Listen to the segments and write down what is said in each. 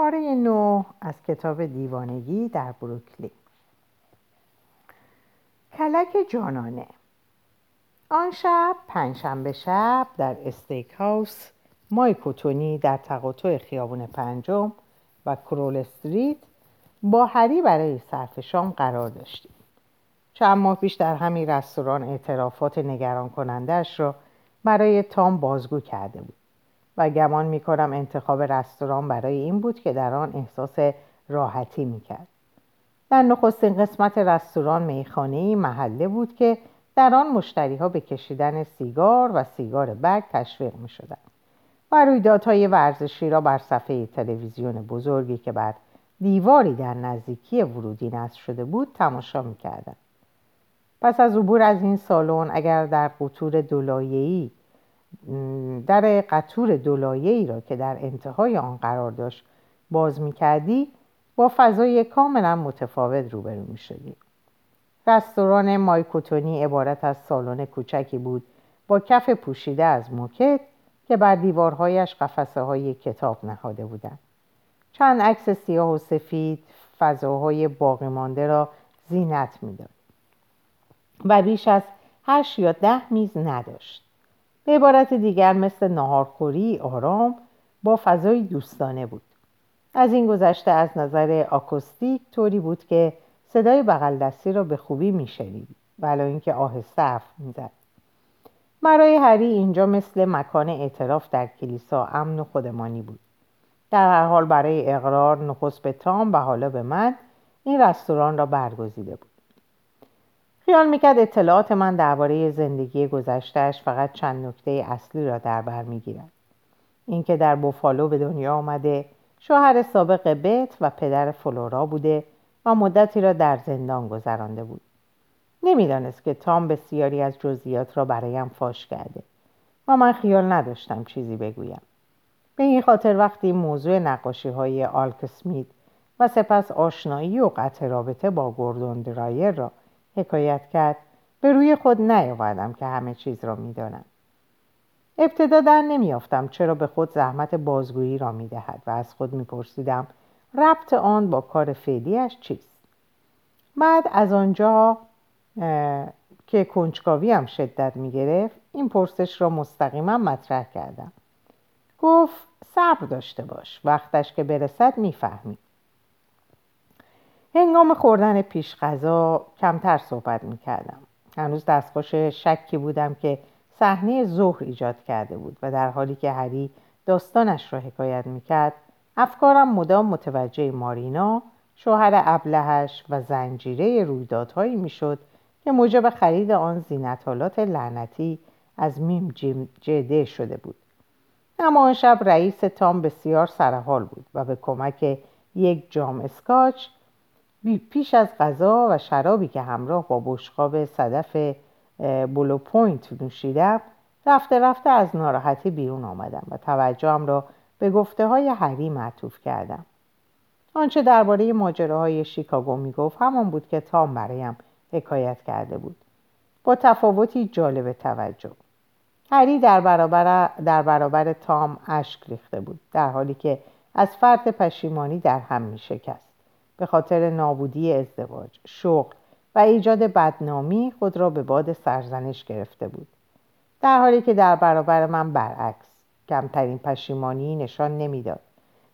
پاره نو از کتاب دیوانگی در بروکلی کلک جانانه. آن شب پنجشنبه شب در استیک هاوس مایکوتونی در تقاطع خیابون پنجم و کرول استریت با هری برای صرف شام قرار داشتیم. چند ماه پیش در همین رستوران اعترافات نگران کنندش را برای تام بازگو کرده بود. و گمان می کنم انتخاب رستوران برای این بود که در آن احساس راحتی می کرد. در نخستین قسمت رستوران میخانه محله بود که در آن مشتری ها به کشیدن سیگار و سیگار برگ تشویق می شدن و رویدادهای ورزشی را بر صفحه تلویزیون بزرگی که بر دیواری در نزدیکی ورودی نصب شده بود تماشا می کردن. پس از عبور از این سالن اگر در قطور دولایه‌ای در قطور دولایه‌ای را که در انتهای آن قرار داشت باز می کردی با فضای کاملا متفاوت روبرو می شدی. رستوران مایکوتونی عبارت از سالن کوچکی بود با کف پوشیده از موکت که بر دیوارهایش قفسه های کتاب نهاده بودند. چند عکس سیاه و سفید فضاهای باقی مانده را زینت می‌داد و بیش از هشت یا ده میز نداشت به عبارت دیگر مثل ناهارخوری آرام با فضای دوستانه بود. از این گذشته از نظر آکوستیک طوری بود که صدای بغل دستی را به خوبی میشنید ولی اینکه آهسته حرف می‌زد. برای هری اینجا مثل مکان اعتراف در کلیسا امن و خودمانی بود. در هر حال برای اقرار نخست به تام و حالا به من این رستوران را برگزیده بود. خیال می‌کرد اطلاعات من درباره زندگی گذشتهش فقط چند نکته اصلی را در بر می‌گیرد. اینکه در بوفالو به دنیا آمده شوهر سابق بت و پدر فلورا بوده و مدتی را در زندان گذرانده بود. نمی‌دانست که تام بسیاری از جزئیات را برایم فاش کرده و من خیال نداشتم چیزی بگویم. به این خاطر وقتی موضوع نقاشی های آلک سمید و سپس آشنایی و قطع رابطه با گوردون درایر را حکایت کرد. به روی خود نیاوردم که همه چیز را می‌دانم. ابتدا در نمیافتم چرا به خود زحمت بازگویی را می‌دهد و از خود میپرسیدم ربط آن با کار فعلیاش چیست. بعد از آنجا که کنجکاوی هم شدت می‌گرفت این پرسش را مستقیما مطرح کردم. گفت صبر داشته باش وقتش که برسد می‌فهمی. هنگام خوردن پیش غذا کمتر صحبت می‌کردم. هنوز دستخوش شکی بودم که صحنه ظهر ایجاد کرده بود و در حالی که هری داستانش را حکایت می‌کرد افکارم مدام متوجه مارینا شوهر ابلهش و زنجیره رویدادهایی می‌شد که موجب خرید آن زینتالات لعنتی از میم جده شده بود. اما آن شب رئیس تام بسیار سرحال بود و به کمک یک جام اسکاچ پیش از غذا و شرابی که همراه با بشقاب صدف بلو پوینت نوشیدم رفته رفته از ناراحتی بیرون آمدم و توجهم را به گفته های هری معطوف کردم. آنچه درباره ماجراهای شیکاگو می‌گفت همان بود که تام برایم حکایت کرده بود. با تفاوتی جالب توجه. هری در برابر, در برابر تام اشک ریخته بود در حالی که از فرط پشیمانی در هم می شکست به خاطر نابودی ازدواج شوق و ایجاد بدنامی خود را به باد سرزنش گرفته بود در حالی که در برابر من برعکس کمترین پشیمانی نشان نمی‌داد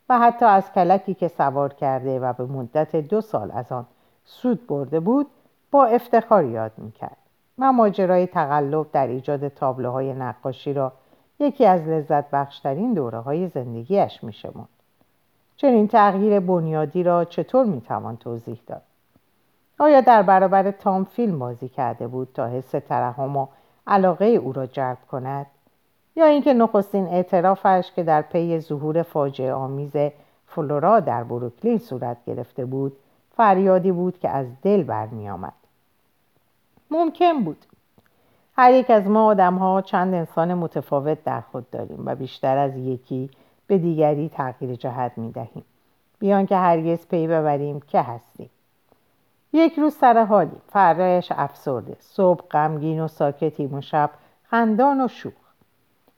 و حتی از کلکی که سوار کرده و به مدت دو سال از آن سود برده بود با افتخار یاد می‌کرد و ماجرای تقلب در ایجاد تابلوهای نقاشی را یکی از لذت بخشترین دوره های زندگیش می شماند. چنین تغییر بنیادی را چطور می توان توضیح داد؟ آیا در برابر تام فیلم بازی کرده بود تا حس ترحم و علاقه او را جلب کند؟ یا اینکه نخستین اعترافش که در پی ظهور فاجعه آمیز فلورا در بروکلین صورت گرفته بود فریادی بود که از دل برمی آمد. ممکن بود هر یک از ما آدم ها چند انسان متفاوت در خود داریم و بیشتر از یکی به دیگری تغییر جهت می دهیم. بیان که هرگز پی ببریم که هستیم. یک روز سر حالی فردایش افسرده. صبح غمگین و ساکتیم و شب خندان و شوخ.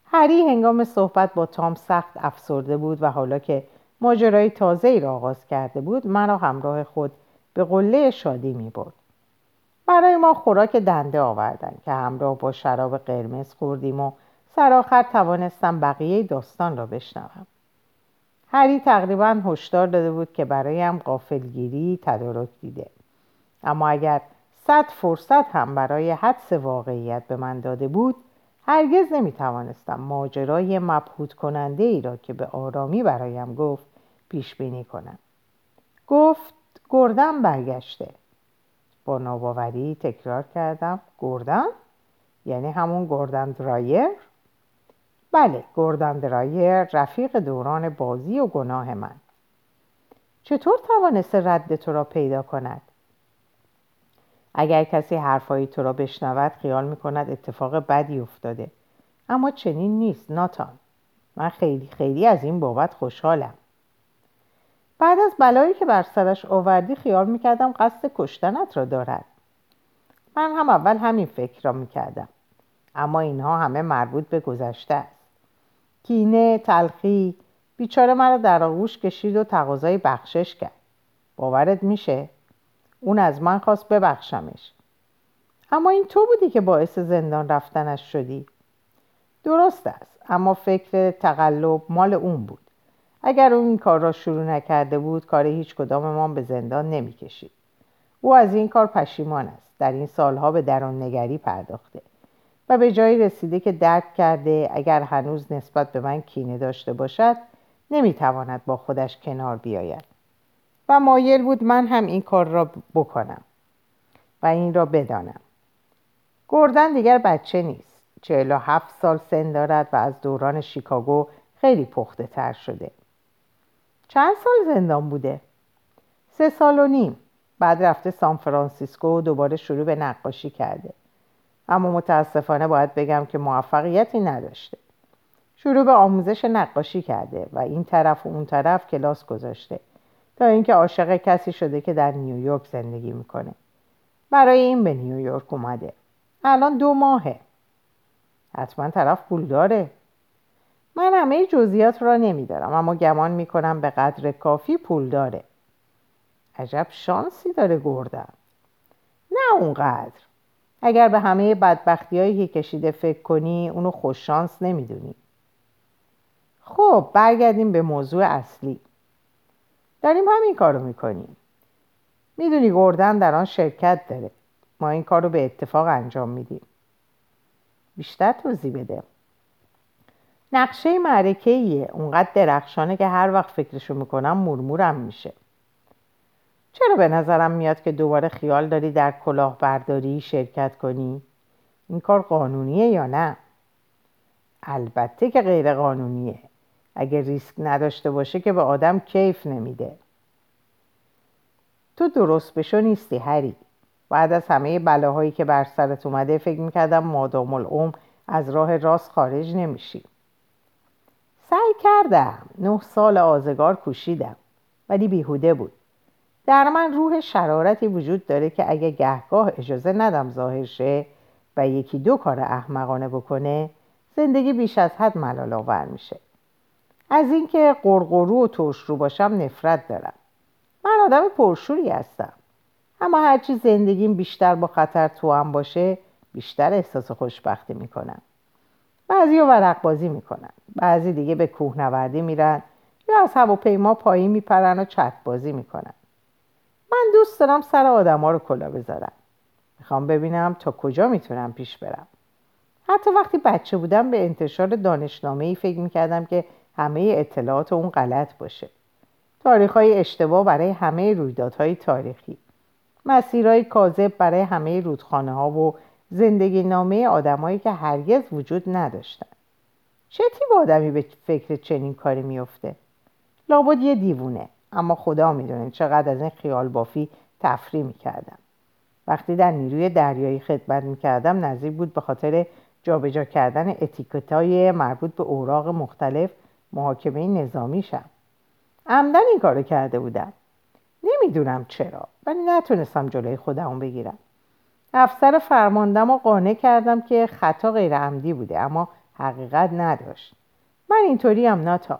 هری هنگام صحبت با تام سخت افسرده بود و حالا که ماجرای تازه ای را آغاز کرده بود مرا همراه خود به قله شادی می برد. برای ما خوراک دنده آوردن که همراه با شراب قرمز خوردیم و سرآخر توانستم بقیه داستان را بشنوم. هری تقریبا هشدار داده بود که برایم قافلگیری تدارک دیده. اما اگر صد فرصت هم برای حدس واقعیت به من داده بود هرگز نمی توانستم ماجرای مبهوت کننده ای را که به آرامی برایم گفت پیش بینی کنم. گفت گردم برگشته. با ناباوری تکرار کردم گردن؟ یعنی همون گردن درایر بله گردن درایر رفیق دوران بازی و گناه من. چطور توانسته رد تو را پیدا کند؟ اگر کسی حرفایی تو را بشنود خیال می‌کند اتفاق بدی افتاده. اما چنین نیست ناتان. من خیلی خیلی از این بابت خوشحالم. بعد از بلایی که بر سرش آوردی خیال می‌کردم قصد کشتنت را دارد. من هم اول همین فکر را می‌کردم. اما اینها همه مربوط به گذشته است. کینه تلخی. بیچاره مرا در آغوش کشید و تقاضای بخشش کرد. باورت میشه؟ اون از من خواست ببخشمش. اما این تو بودی که باعث زندان رفتنش شدی. درست است اما فکر تقلب مال اون بود. اگر او این کار را شروع نکرده بود کار هیچ کداممان به زندان نمی‌کشید. او از این کار پشیمان است. در این سالها به درون نگری پرداخته. و به جایی رسیده که درک کرده اگر هنوز نسبت به من کینه داشته باشد نمی‌تواند با خودش کنار بیاید. و مایل بود من هم این کار را بکنم و این را بدانم. گردن دیگر بچه نیست. چهل هفت سال سن دارد و از دوران شیکاگو خیلی پخته تر شده. چند سال زندان بوده؟ سه سال و نیم. بعد رفته سان فرانسیسکو و دوباره شروع به نقاشی کرده. اما متاسفانه باید بگم که موفقیتی نداشته. شروع به آموزش نقاشی کرده و این طرف و اون طرف کلاس گذاشته تا اینکه عاشق کسی شده که در نیویورک زندگی می‌کنه. برای این به نیویورک اومده. الان دو ماهه. حتما طرف پول داره. من همه جزئیات را نمیدارم اما گمان می‌کنم به قدر کافی پول داره. عجب شانسی داره گردم نه اونقدر. اگر به همه بدبختی که کشیده فکر کنی اونو خوششانس نمی‌دونی. خب برگردیم به موضوع اصلی. داریم همین کارو می‌کنیم. می‌دونی گردن در آن شرکت داره. ما این کار رو به اتفاق انجام میدیم. بیشتر توضیح بده. نقشه معرکه ایه اونقدر درخشانه که هر وقت فکرشو می‌کنم مرمورم میشه. چرا به نظرم میاد که دوباره خیال داری در کلاهبرداری شرکت کنی؟ این کار قانونیه یا نه؟ البته که غیر قانونیه. اگه ریسک نداشته باشه که به آدم کیف نمیده. تو درست بشو نیستی هری. بعد از همه بلاهایی که بر سرت اومده فکر می‌کردم مادام العمر از راه راست خارج نمیشی. سعی کردم. نه سال آزگار کوشیدم. ولی بیهوده بود. در من روح شرارتی وجود داره که اگه گهگاه اجازه ندم ظاهر شه و یکی دو کار احمقانه بکنه زندگی بیش از حد ملال آور میشه. از اینکه قرقرو و ترشرو باشم نفرت دارم. من آدم پرشوری هستم. اما هرچی زندگیم بیشتر با خطر تو هم باشه بیشتر احساس خوشبختی می‌کنم. بعضی ورق بازی می‌کنن. بعضی دیگه به کوهنوردی میرن یا از هواپیما پایین میپرن و چت بازی می‌کنن. من دوست دارم سر آدما رو کلا بذارم. می‌خوام ببینم تا کجا می‌تونم پیش برم. حتی وقتی بچه بودم به انتشار دانشنامه ای فکر می‌کردم که همه اطلاعات اون غلط باشه. تاریخ های اشتباه برای همه رویدادهای تاریخی. مسیرهای کاذب برای همه رودخانه ها و زندگی نامه آدمایی که هرگز وجود نداشتن. چه تیب آدمی به فکر چنین کاری میفته لابد یه دیوونه. اما خدا می‌دونه چقدر از این خیال بافی تفریح می‌کردم. وقتی در نیروی دریایی خدمت می‌کردم نزدیک بود به خاطر جابجا کردن اتیکتای مربوط به اوراق مختلف محاکمه نظامی شم. عمدن این کارو کرده بودم. نمی‌دونم چرا ولی نتونستم جلوی خودمو بگیرم. افسر فرماندم و قانع کردم که خطا غیر عمدی بوده اما حقیقت نداشت. من اینطوری هم ناتان.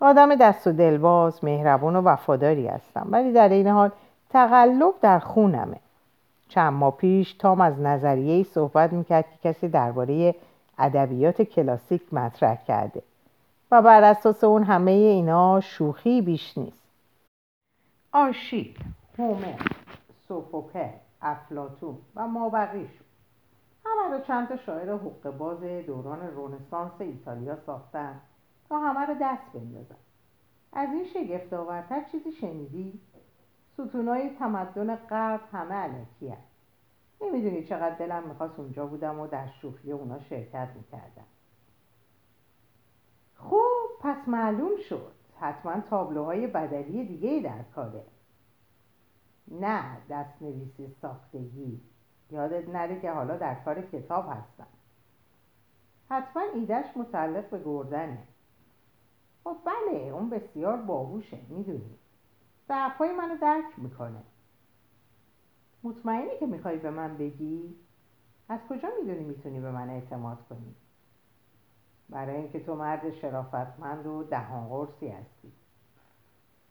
آدم دست و دلباز مهربون و وفاداری هستم. ولی در این حال تقلب در خونمه. چند ماه پیش تام از نظریه ای صحبت می‌کرد که کسی درباره ادبیات کلاسیک مطرح کرده و بر اساس اون همه اینا شوخی بیش نیست. آشیل هومر سوفوکل افلاتون و مابقیشون همه رو چند تا شاعر حقوق باز دوران رونسانس ایتالیا ساختن. تا همه رو دست بندازن از این شگفت آورتر چیزی شنیدی؟ ستونای تمدن غرب همه علکی هست. نمی‌دونی چقدر دلم می‌خواست اونجا بودم و در شوخی اونا شرکت می‌کردم. خب پس معلوم شد. حتما تابلوهای بدلی دیگه در کاره. نه دست نویسی ساختگی. یادت نره که حالا در کار کتاب هستم. حتما ایدهش متعلق به گردنه. خب بله اون بسیار باهوشه می‌دونی. ضعفهای منو درک می‌کنه. مطمئنی که می‌خوای به من بگی؟ از کجا می‌دونی می‌تونی به من اعتماد کنی؟ برای اینکه تو مرد شرافتمند و دهان قرصی هستی.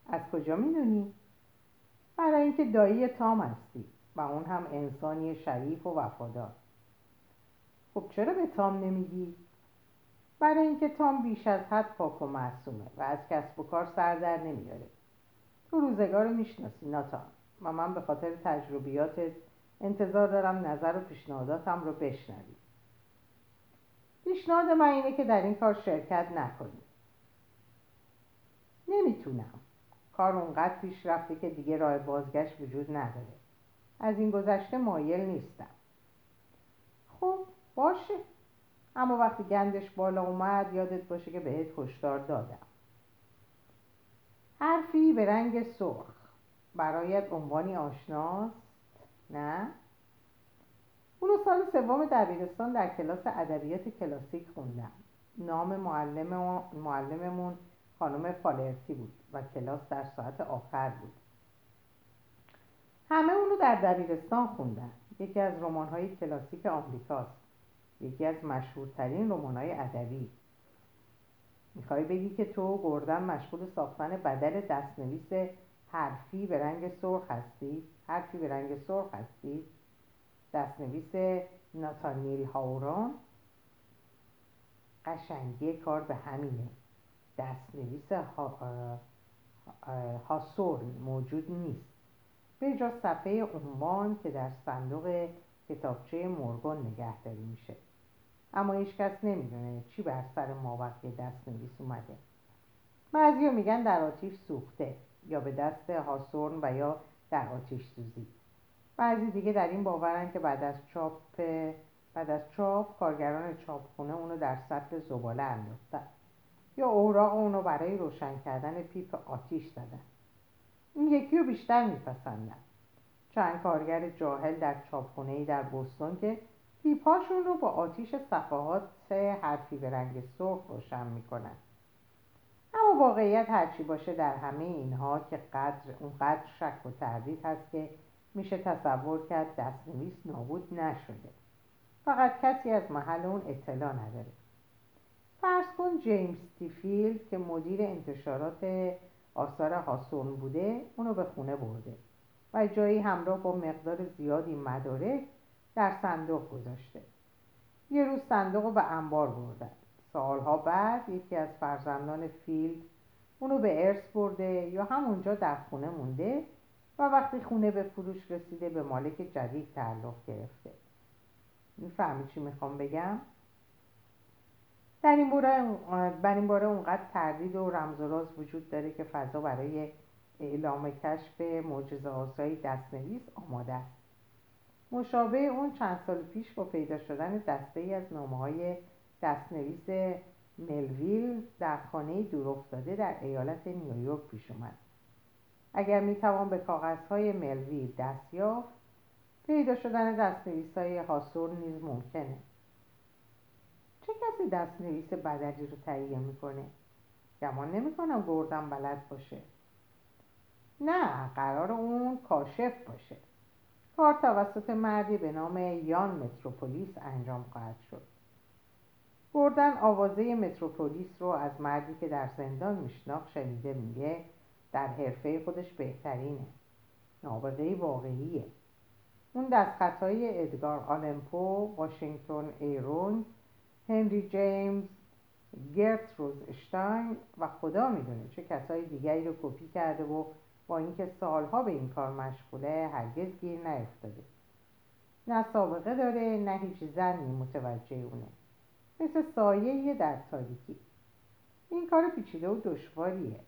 از کجا می‌دونی؟ برای اینکه دایی تام هستی و اون هم انسانی شریف و وفادار. خب چرا به تام نمیگی؟ برای اینکه تام بیش از حد پاک و معصومه و از کسب و کار سر در نمیاره. تو روزگار رو می‌شناسی ناتان. و من به خاطر تجربیاتت انتظار دارم نظر و پیشنهاداتم رو بشنوی. پیشنهاد من اینه که در این کار شرکت نکنی. نمی‌تونم. کار اونقدر پیش رفته که دیگه راه بازگشت وجود نداره. از این گذشته مایل نیستم. خب باشه. اما وقتی گندش بالا اومد یادت باشه که بهت هشدار دادم. حرفی به رنگ سرخ. برایت عنوانی آشناست؟ نه. اونو سال سوم دبیرستان در کلاس ادبیات کلاسیک خوندم. نام معلم معلممون خانم فالرتی بود و کلاس در ساعت آخر بود. همه اونو در دبیرستان خوندن. یکی از رمان‌های کلاسیک آمریکاست. یکی از مشهورترین رمان‌های ادبی. می‌خوای بگی که تو گردن مشغول ساختن بدل دستنویس حرفی به رنگ سرخ هستی؟ حرفی به رنگ سرخ هستی؟ دستنویس ناتانیل هاوران؟ قشنگی کار به همینه. دستنویس هاسورن موجود نیست. به جا صفحه عنوان که در صندوق کتابچه مورگان نگهداری میشه. اما هیچ کس نمی‌دونه چی بر سر مابقی دست نویس اومده. بعضی میگن در آتیش سوخته یا به دست هاسورن و یا در آتیش سوزی. بعضی دیگه در این باورن که بعد از چاپ بعد از چاپ کارگران چاپخونه اونو در سطل زباله انداختن. یا اوراق اونو برای روشن کردن پیپ آتیش زدن. این یکی رو بیشتر میپسندن. چند کارگر جاهل در چاپخونه ای در بوستون که پیپاشون رو با آتیش صفحات حرفی به رنگ سرخ روشن می‌کنن. اما واقعیت هرچی باشه در همه اینها که قدر اونقدر شک و تردید هست که میشه تصور کرد دستنویس نابود نشده. فقط کسی از محل اون اطلاع نداره. فرض کن جیمز تیفیلد که مدیر انتشارات آثار هاسون بوده اونو به خونه برده و جایی همراه با مقدار زیادی مدارک در صندوق گذاشته. یه روز صندوق رو به انبار بردن. سالها بعد یکی از فرزندان فیلد اونو به ارث برده یا همونجا در خونه مونده و وقتی خونه به فروش رسیده به مالک جدید تعلق گرفته. می‌فهمی چی می‌خوام بگم؟ در این باره, بر این باره اونقدر تردید و رمز و راز وجود داره که فضا برای اعلام کشف معجزه آسایی دستنویس آماده است. مشابه اون چند سال پیش با پیدا شدن دسته ای از نامه های دستنویس ملویل در خانه دور افتاده در ایالت نیویورک پیش اومد. اگر می‌توان به کاغذهای ملویل دست یافت پیدا شدن دستنویس های هاسور نیز ممکنه. چه کسی دستنویس بدلی رو تهیه می‌کنه؟ گمان نمی‌کنم گردم بلد باشه. نه قرار اون کاشف باشه. کار توسط مردی به نام یان متروپولیس انجام خواهد شد. گردن آوازه متروپولیس رو از مردی که در زندان میشناخت شنیده میگه در حرفه خودش بهترینه. نابغه واقعیه. اون دستخطهای ادگار آلمپو واشنگتن ایرون هنری جیمز گرت اشتاین و خدا می‌دونه چه کسای دیگری رو کپی کرده و با اینکه سالها به این کار مشغوله هرگز گیر نیفتاده. نه سابقه داره نه هیچ زنی متوجه اونه. مثل سایه در تاریکی. این کار پیچیده و دشواریه.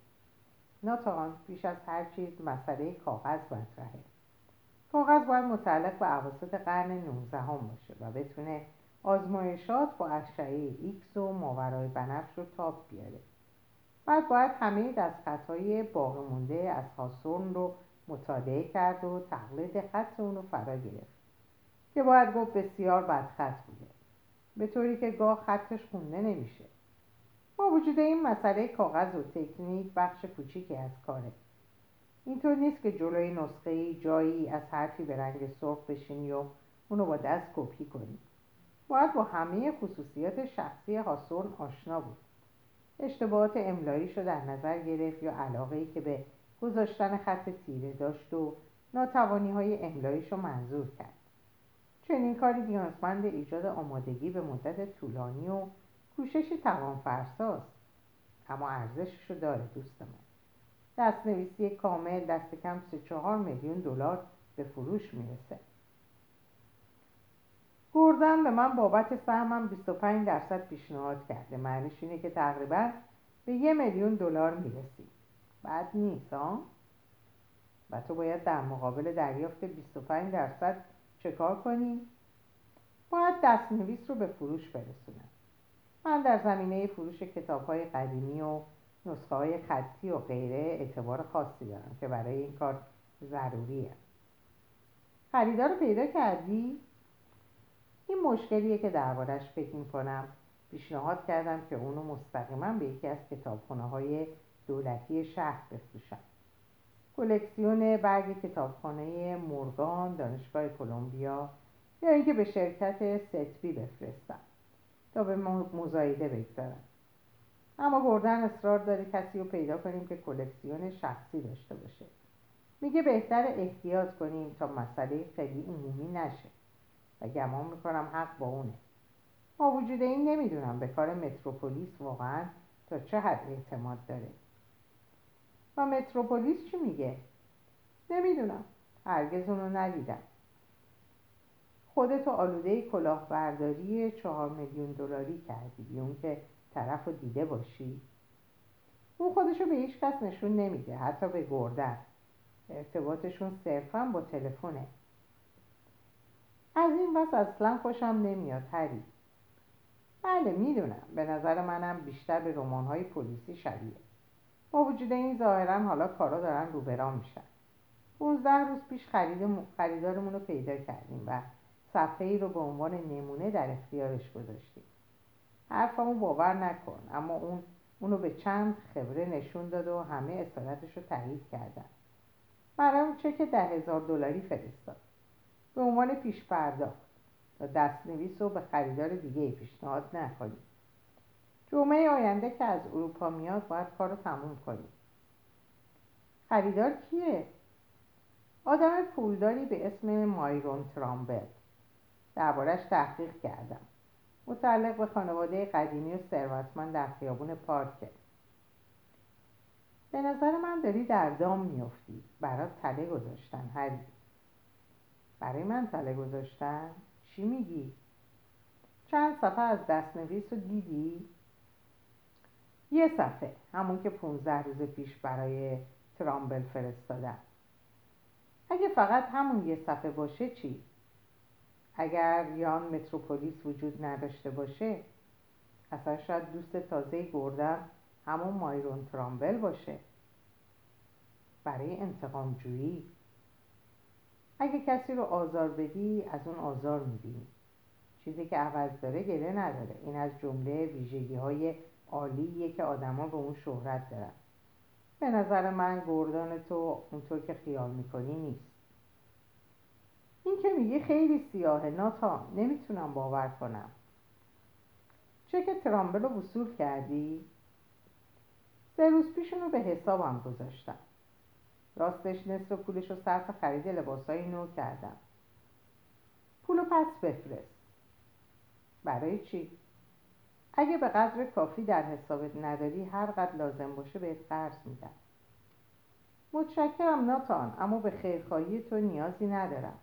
ناتان پیش از هر چیز مسئله کاغذ مطرحه. کاغذ باید متعلق به عواسط قرن 19 هم باشه و بتونه آزمایشات با اشعه ایکس و ماورای بنفش رو تاب بیاره. بعد باید همه دستخطهای باقی مونده از هاسورن رو مطالعه کرد و تقلید خط اون رو فرا گرفت که باید گفت بسیار بدخط بوده. به طوری که گاه خطش خونده نمیشه. با وجود این مسئله کاغذ و تکنیک بخش کوچیکی از کاره. اینطور نیست که جلوی نسخه چاپی از حرف A به رنگ سرخ بشینی و اونو با دست کپی کنی. باید با همه خصوصیات شخصی هاسورن آشنا بود اشتباهات املاییش رو در نظر گرفت یا علاقه ای که به گذاشتن خط تیره داشت و ناتوانی های املاییش رو منظور کرد. چنین کاری نیازمند ایجاد آمادگی به مدت طولانی و کوششی توان فرساست اما ارزشش رو داره دوست من دستنویسی کامل دست کم سه چهار میلیون دلار به فروش می‌رسه. گردن به من بابت سهمم 25 درصد پیشنهاد کرده. معنیش اینه که تقریبا به یه میلیون دلار می‌رسی. بعد نیست ها؟ و تو باید در مقابل دریافت 25 درصد چه کار کنی؟ باید دستنویس رو به فروش برسونم. من در زمینه فروش کتاب های قدیمی و نسخه های خطی و غیره اعتبار خاصی دارم که برای این کار ضروریه. خریدار رو پیدا کردی؟ این مشکلیه که دربارش فکر می‌کنم. پیشنهاد کردم که اونو مستقیما به یکی از کتابخونه های دولتی شهر بفروشم. کلکسیون برگ کتابخانه مورگان دانشگاه کلمبیا یا اینکه به شرکت ستبی بفرستم تا به مزایده بگذارم. اما گردن اصرار داره کسی رو پیدا کنیم که کلکسیون شخصی داشته باشه. میگه بهتر احتیاط کنیم تا مسئله خیلی عمومی نشه. و گمان می‌کنم حق با اونه. با وجود این نمی‌دونم به کار متروپولیس واقعا تا چه حد اعتماد داره. و متروپولیس چی میگه؟ نمی‌دونم. هرگز اونو ندیدم. خودتو آلوده کلاهبرداری چهار میلیون دلاری کردی. بی اون که طرف رو دیده باشی. اون خودشو به هیچ کس نشون نمیده حتی به گردن. ارتباطشون صرفا با تلفنه. از این بس اصلا خوشم نمیاد هری. بله می‌دونم. به نظر منم بیشتر به رمان های پلیسی شبیه. با وجود این ظاهرا حالا کارا دارن روبرا میشن. 15 روز پیش خرید خریدارمون رو پیدا کردیم و صفحه ای رو به عنوان نمونه در اختیارش گذاشتیم. حرفمو باور نکن اما اون اونو به چند خبره نشون داد و همه اصالتش رو تایید کردن. برام چک ده هزار دلاری فرستاد. به عنوان پیش پرداخت تا دستنویس رو به خریدار دیگه پیشنهاد نکنیم. جمعه آینده که از اروپا میاد باید کار رو تموم کنیم. خریدار کیه؟ آدم پولداری به اسم مایرون ترامبل. دربارش تحقیق کردم. متعلق به خانواده قدیمی و ثروتمند در خیابون پارکه. به نظر من داری در دام میافتی. برات تله گذاشتن هری برای من تله گذاشتن؟ چی میگی؟ چند صفحه از دستنویس رو دیدی؟ یه صفحه همون که 15 روز پیش برای ترامبل فرستادم. اگه فقط همون یه صفحه باشه چی؟ اگر یان متروپولیس وجود نداشته باشه اصلا شاید دوست تازه گردن همون مایرون ترامبل باشه. برای انتقام جویی. اگه کسی رو آزار بدی از اون آزار می‌بینی. چیزی که عوض داره گله نداره. این از جمله ویژگی های عالیه که آدما به اون شهرت دارن. به نظر من گردان تو اونطور که خیال می‌کنی نیست. این که میگه خیلی سیاهه ناتا نمی‌تونم باور کنم. چک ترامبل رو وصول کردی؟ سه روز پیش رو به حسابم گذاشتم. راستش نصف پولش رو صرف خرید لباسای نو کردم. پولو پس بفرست. برای چی؟ اگه به قدر کافی در حسابت نداری هر قدر لازم باشه بهت قرض میدم. متشکرم ناتان اما به خیرخواهی تو نیازی ندارم.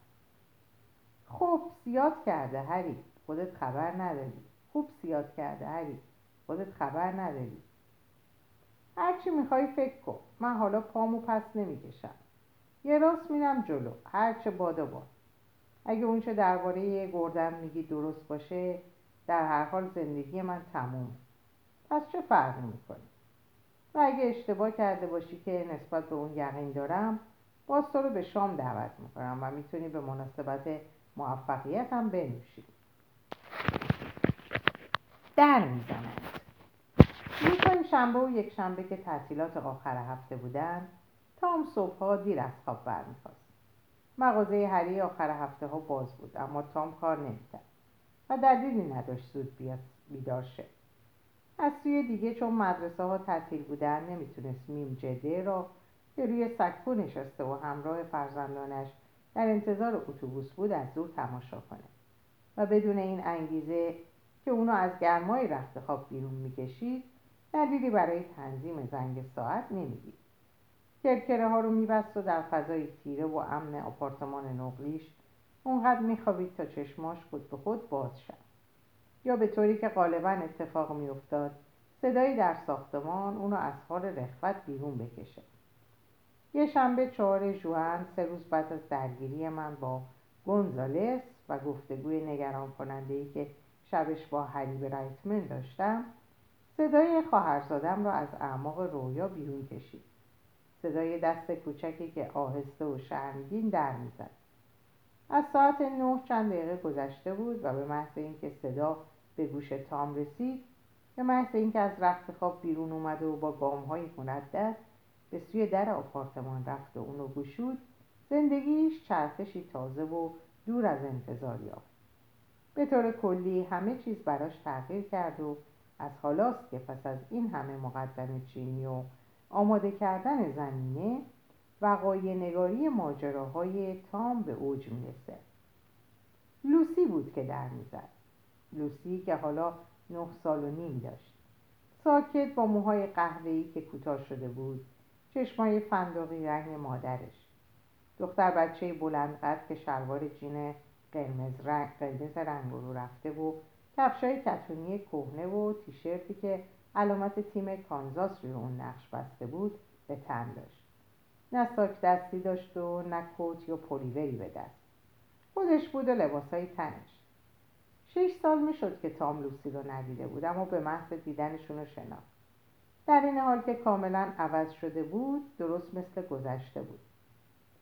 خب زیاد کرده هری. خودت خبر نداری. خوب زیاد کرده هری. خودت خبر نداری. هرچی می‌خوای فکر کن. من حالا پامو پس نمی‌کشم. یه راست میرم جلو. هرچه باد و باد اگه اونچه درباره گردن میگی درست باشه در هر حال زندگی من تموم. پس چه فرقی می‌کنه؟ و اگه اشتباه کرده باشی که نسبت به اون یقین دارم باز تو رو به شام دعوت می‌کنم و می‌تونی به مناسبت موفقیت هم بنوشی. در می‌زنند روزهای شنبه و یک شنبه که تعطیلات آخر هفته بودن تام صبحها دیر از خواب برمیخواست. مغازه هری آخر هفته ها باز بود اما تام کار نمی‌کرد و دلیلی نداشت زود بیدار شه. از سوی دیگه چون مدرسه ها تعطیل بودن نمی‌تونست میم جده را که روی سکو نشسته و همراه فرزندانش در انتظار اتوبوس بود از دور تماشا کنه و بدون این انگیزه که اونو از گرمای رخت خواب بیرون می‌کشید دلیلی برای تنظیم زنگ ساعت نمی‌دید کرکره ها رو میبست و در فضای تیره و امن آپارتمان نقلیش اونقدر میخوابید تا چشماش خود به خود باز شد یا به طوری که غالبا اتفاق میافتاد صدایی در ساختمان اونو از حال رخوت بیرون بکشه. یه شنبه چهار جوان سه روز بعد از درگیری من با گونزالس و گفتگوی نگران کننده ای که شبش با حریب رایتمن داشتم صدای خواهرزادم را از اعماق رویا بیرون کشید. صدای دست کوچکی که آهسته و شرمگین در می‌زد. از ساعت نه چند دقیقه گذشته بود و به محض اینکه صدا به گوش تام رسید به محض اینکه از رخت خواب بیرون اومده و با گامهای مندد به سوی در آپارتمان رفت و اونو گشود زندگیش چرخشی تازه و دور از انتظار یافت. به طور کلی همه چیز براش تغییر کرد و از حالاست که پس از این همه مقدم چینی و آماده کردن زمینه وقای نگاری ماجراهای تام به اوج می‌رسه. لوسی بود که در می‌زد. لوسی که حالا نه سال و نیم داشت. ساکت با موهای قهوه‌ای که کوتاه شده بود چشمای فندقی رنگ مادرش. دختر بچه بلند قد که شلوار جین قرمز رنگ, قرمز رنگ رو رفته و کفشای کتونی کهنه و تیشرتی که علامت تیم کانزاس روی اون نقش بسته بود به تن داشت. نه ساک دستی داشت و نه کوت یا پلیوری به دست. خودش بود و لباسای تنش. شش سال می‌شد که تام لوسی رو ندیده بود اما به محض دیدنشون رو شناخت. در این حال که کاملا عوض شده بود درست مثل گذشته بود.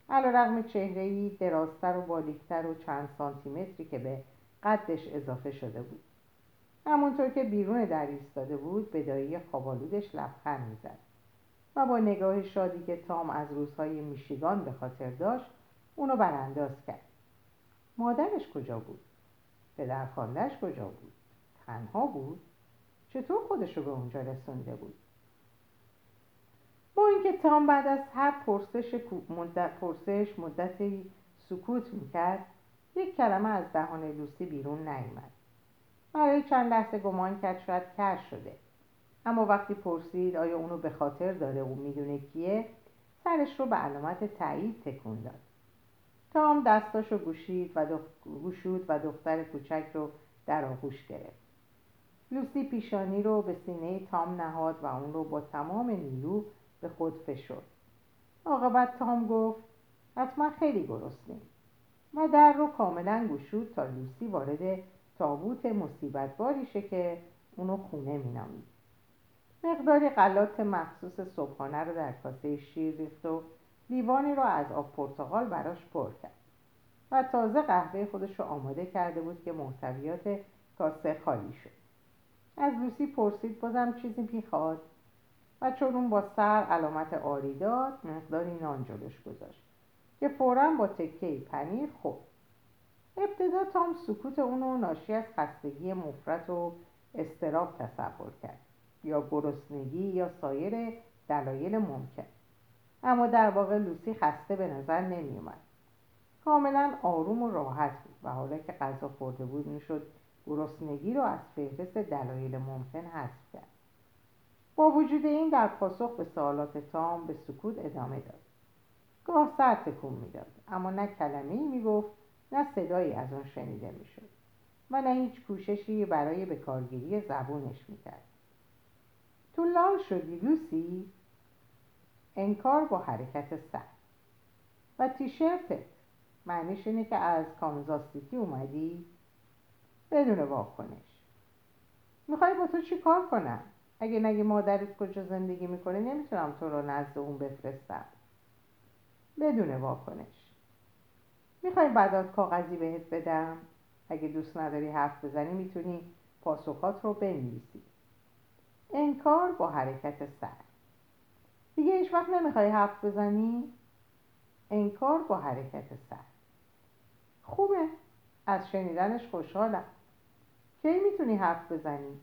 علا رقم چهرهی درازتر و بالیکتر و چند سانتیمتری که به قدش اضافه شده بود. همونطور که بیرون در ایستاده بود به دایی خوابالودش لبخند می‌زد. و با نگاه شادی که تام از روزهای میشیگان به خاطر داشت اونو برانداز کرد. مادرش کجا بود؟ پدر کجا بود؟ تنها بود؟ چطور خودش رو به اونجا رسونده بود؟ با اینکه تام بعد از هر پرسش مدت پرسش مدتی سکوت می‌کرد یک کلمه از دهان لوسی بیرون نیامد برای چند لحظه گمان کرد شاید کر شده. اما وقتی پرسید آیا اونو به خاطر داره و می‌دونه کیه سرش رو به علامت تایید تکون داد. تام دستاشو گوشید و گوشود و دختر کوچک رو در آغوش گرفت. لوسی پیشانی رو به سینه تام نهاد و اون رو با تمام نیرو به خود فشرد. عاقبت تام گفت حتما خیلی گرسنه. و در رو کاملا گشود تا لوسی وارد تابوت مصیبت باریشه که اونو خونه مینامید. مقداری غلات مخصوص صبحانه رو در کاسه شیر ریخت و لیوانی رو از آب پرتقال براش پر کرد. و تازه قهوه خودش رو آماده کرده بود که محتویات کاسه خالی شد. از لوسی پرسید بازم چیزی می‌خواد؟ و چون اون با سر علامت آری داد مقداری نان جلوش گذاشت. که فورا با تکه پنیر خورد ابتدا تام سکوت اونو ناشی از خستگی مفرت و استراب تصور کرد. یا گرسنگی یا سایر دلایل ممکن. اما در واقع لوسی خسته به نظر نمی اومد. کاملا آروم و راحت بود و حالا که غذا خورده بود می‌شد گرسنگی رو از فهرست دلایل ممکن حذف کرد. با وجود این در پاسخ به سوالات تام به سکوت ادامه داد. گاه سر تکون می‌داد اما نه کلمه ای می‌گفت نه صدایی از آن شنیده می‌شد. و نه هیچ کوششی برای بکارگیری زبونش می‌کرد. تو لال شدی لوسی؟ انکار با حرکت سر. و تیشرتت معنیش اینه که از کانزاستیتی اومدی؟ بدون واکنش. می‌خوای با تو چی کار کنم؟ اگه نگه مادرت کجا زندگی می‌کنه نمی‌تونم تو رو نزد اون بفرستم. بدون واکنش. می‌خوای بعدات کاغذی بهت بدم؟ اگه دوست نداری حرف بزنی می‌تونی پاسخات رو بنویسی. انکار با حرکت سر. دیگه هیچ وقت نمی‌خوای حرف بزنی؟ انکار با حرکت سر. خوبه. از شنیدنش خوشحالم. کی می‌تونی حرف بزنی؟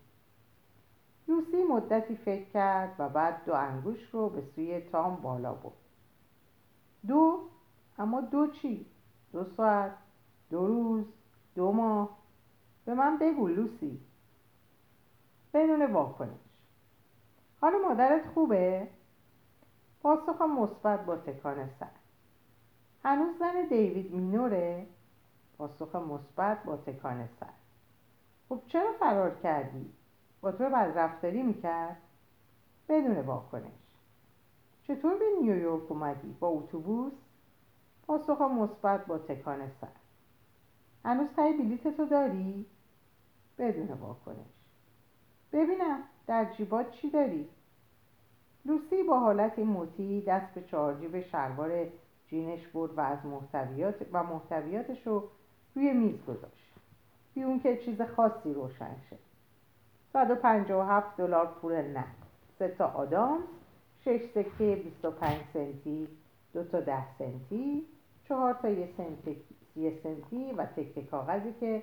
لوسی مدتی فکر کرد و بعد دو انگوش رو به سوی تام بالا برد. دو؟ اما دو چی؟ دو ساعت دو روز دو ماه. به من بگو لوسی. بدون واکنش. حال مادرت خوبه؟ پاسخ مثبت با تکان سر. هنوز زن دیوید مینوره؟ پاسخ مثبت با تکان سر. خب چرا فرار کردی؟ با تو رفتاری می‌کرد؟ بدون واکنش. چطور به نیویورک اومدی؟ با اتوبوس؟ پاسخ مثبت با تکان سر. هنوز تای بلیت تو داری؟ بدون واکنش. ببینم در جیبات چی داری؟ لوسی با حالت موتی دست به چارجیب شلوار جینش برد و از محتویات و محتویاتش رو روی میز گذاشت. بی اون که چیز خاصی روشن شد 157 دلار پول نه. سه تا آدام شش سکه 25 سنتی دو تا ده سنتی چهار تا یه سنتی, یه سنتی و تکه کاغذی که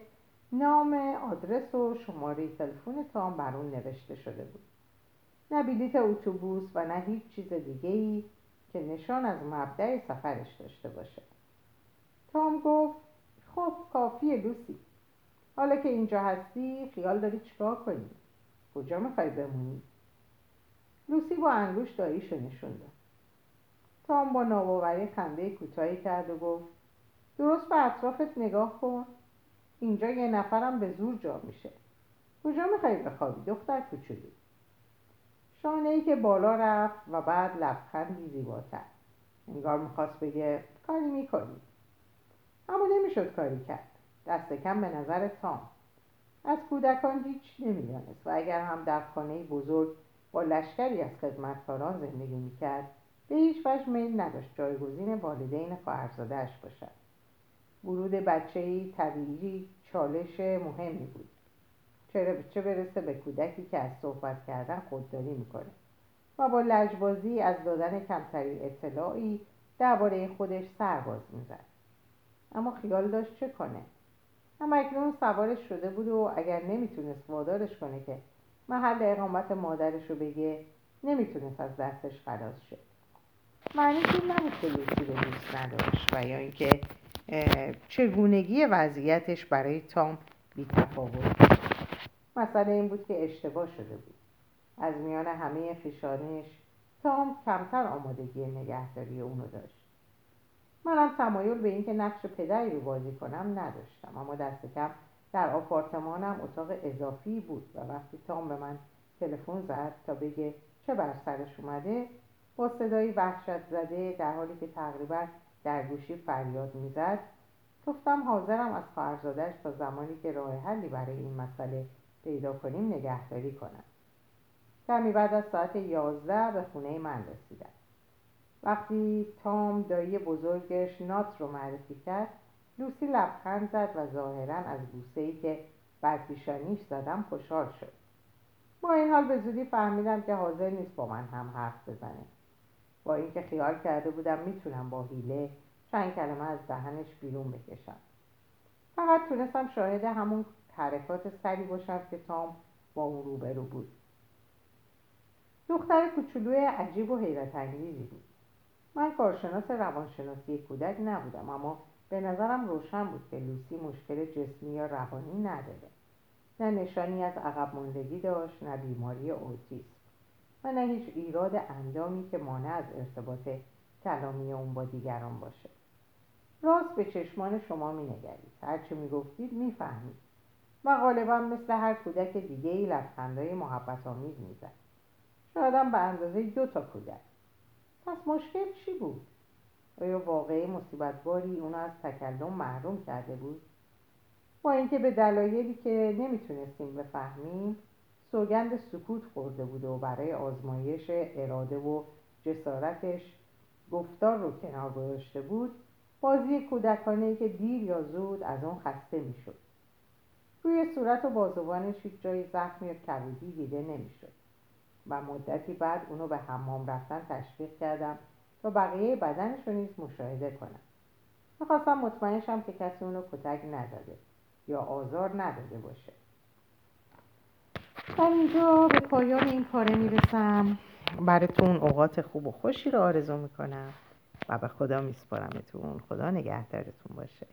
نام آدرس و شماره تلفن تام بر اون نوشته شده بود. نه بلیت اتوبوس و نه هیچ چیز دیگه ای که نشان از مبدع سفرش داشته باشه. تام گفت خب کافیه لوسی. حالا که اینجا هستی خیال داری چیکار کنی؟ کجا می‌خوای بمونی؟ لوسی با انگوش داییشو نشون داد. تام با ناباوری خنده کوتاهی کرد و گفت درست به اطرافت نگاه کن. اینجا یه نفرم به زور جا میشه. کجا می‌خوای بخوابی دختر کوچولو؟ شانه ای که بالا رفت و بعد لبخندی زیباتر. انگار می‌خواست بگه کاری می‌کنی. اما نمی‌شد کاری کرد. دست کم به نظر تام. از کودکان هیچ نمی‌دانست و اگر هم در خانه بزرگ با لشکری از خدمتکاران زندگی می‌کرد به هیچ وجه میل نداشت جایگزین والدین خواهرزادهاش باشد. ورود بچهای طبیعی چالش مهمی بود. چه برسه به کودکی که از صحبت کردن خودداری می‌کنه. و با لجبازی از دادن کمترین اطلاعی درباره خودش سرباز می‌زد. اما خیال داشت چه کنه؟ اما اکنون سوارش شده بود و اگر نمی‌تونست وادارش کنه که محل اقامت مادرش رو بگه نمی‌تونست از دستش خلاص شد معنی این نبود که رو دوست نداشت و یا اینکه چگونگی وضعیتش برای تام بیتفاوت مسئله این بود که اشتباه شده بود. از میان همه خیشانش تام کمتر آمادگی نگهداری اونو داشت. منم تمایل به اینکه نقش پدری رو بازی کنم نداشتم اما دست کم در آپارتمانم اتاق اضافی بود و وقتی تام به من تلفن زد تا بگه چه بر سرش اومده با صدایی وحشت زده در حالی که تقریبا در گوشی فریاد می‌زد گفتم حاضرم از خواهرزادهش تا زمانی که راه حلی برای این مسئله پیدا کنیم نگهداری کنم. کمی بعد از ساعت یازده به خونه من رسیدم. وقتی تام دایی بزرگش نات رو معرفی کرد لوسی لبخند زد و ظاهرا از ای که بر پیشانیش زدم خوشحال شد. با این حال به زودی فهمیدم که حاضر نیست با من هم حرف بزنه. با اینکه خیال کرده بودم می‌تونم با حیله چند کلمه از دهنش بیرون بکشم. فقط تونستم شاهد همون حرکات سری باشم که تام با اون روبرو بود. دختر کوچولوی عجیب و حیرت انگیزی بود. من کارشناس روانشناسی کودک نبودم اما به نظرم روشن بود که لوسی مشکل جسمی یا روانی نداره. نه نشانی از عقب ماندگی داشت نه بیماری اوتیسم. و نه هیچ ایراد اندامی که مانع از ارتباط کلامی اون با دیگران باشه. راست به چشمان شما می نگرید هرچی می گفتید می فهمید و غالبا مثل هر کودک دیگه ای لبخندهای محبت آمیز می زد شایدم به اندازه دو تا کودک. پس مشکل چی بود؟ آیا واقعی مصیبت باری اونو از تکلم محروم کرده بود؟ با اینکه به دلایلی که نمی‌تونستیم بفهمیم سوگند سکوت خورده بود و برای آزمایش اراده و جسارتش گفتار رو کنار گذاشته بود بازی کودکانه که دیر یا زود از اون خسته می‌شد. روی صورت و بازوانش هیچ جای زخم یا کبودی دیده نمی‌شد. و مدتی بعد اونو به حمام رفتن تشویق کردم تا بقیه بدنش رو نیز مشاهده کنم. می‌خواستم مطمئنشم که کسی اونو کتک نزده یا آزار نداده باشه. در اینجا به پایان این پاره می‌رسم. براتون اوقات خوب و خوشی رو آرزو می‌کنم. و به خدا میسپارمتون. خدا نگهدارتون باشه.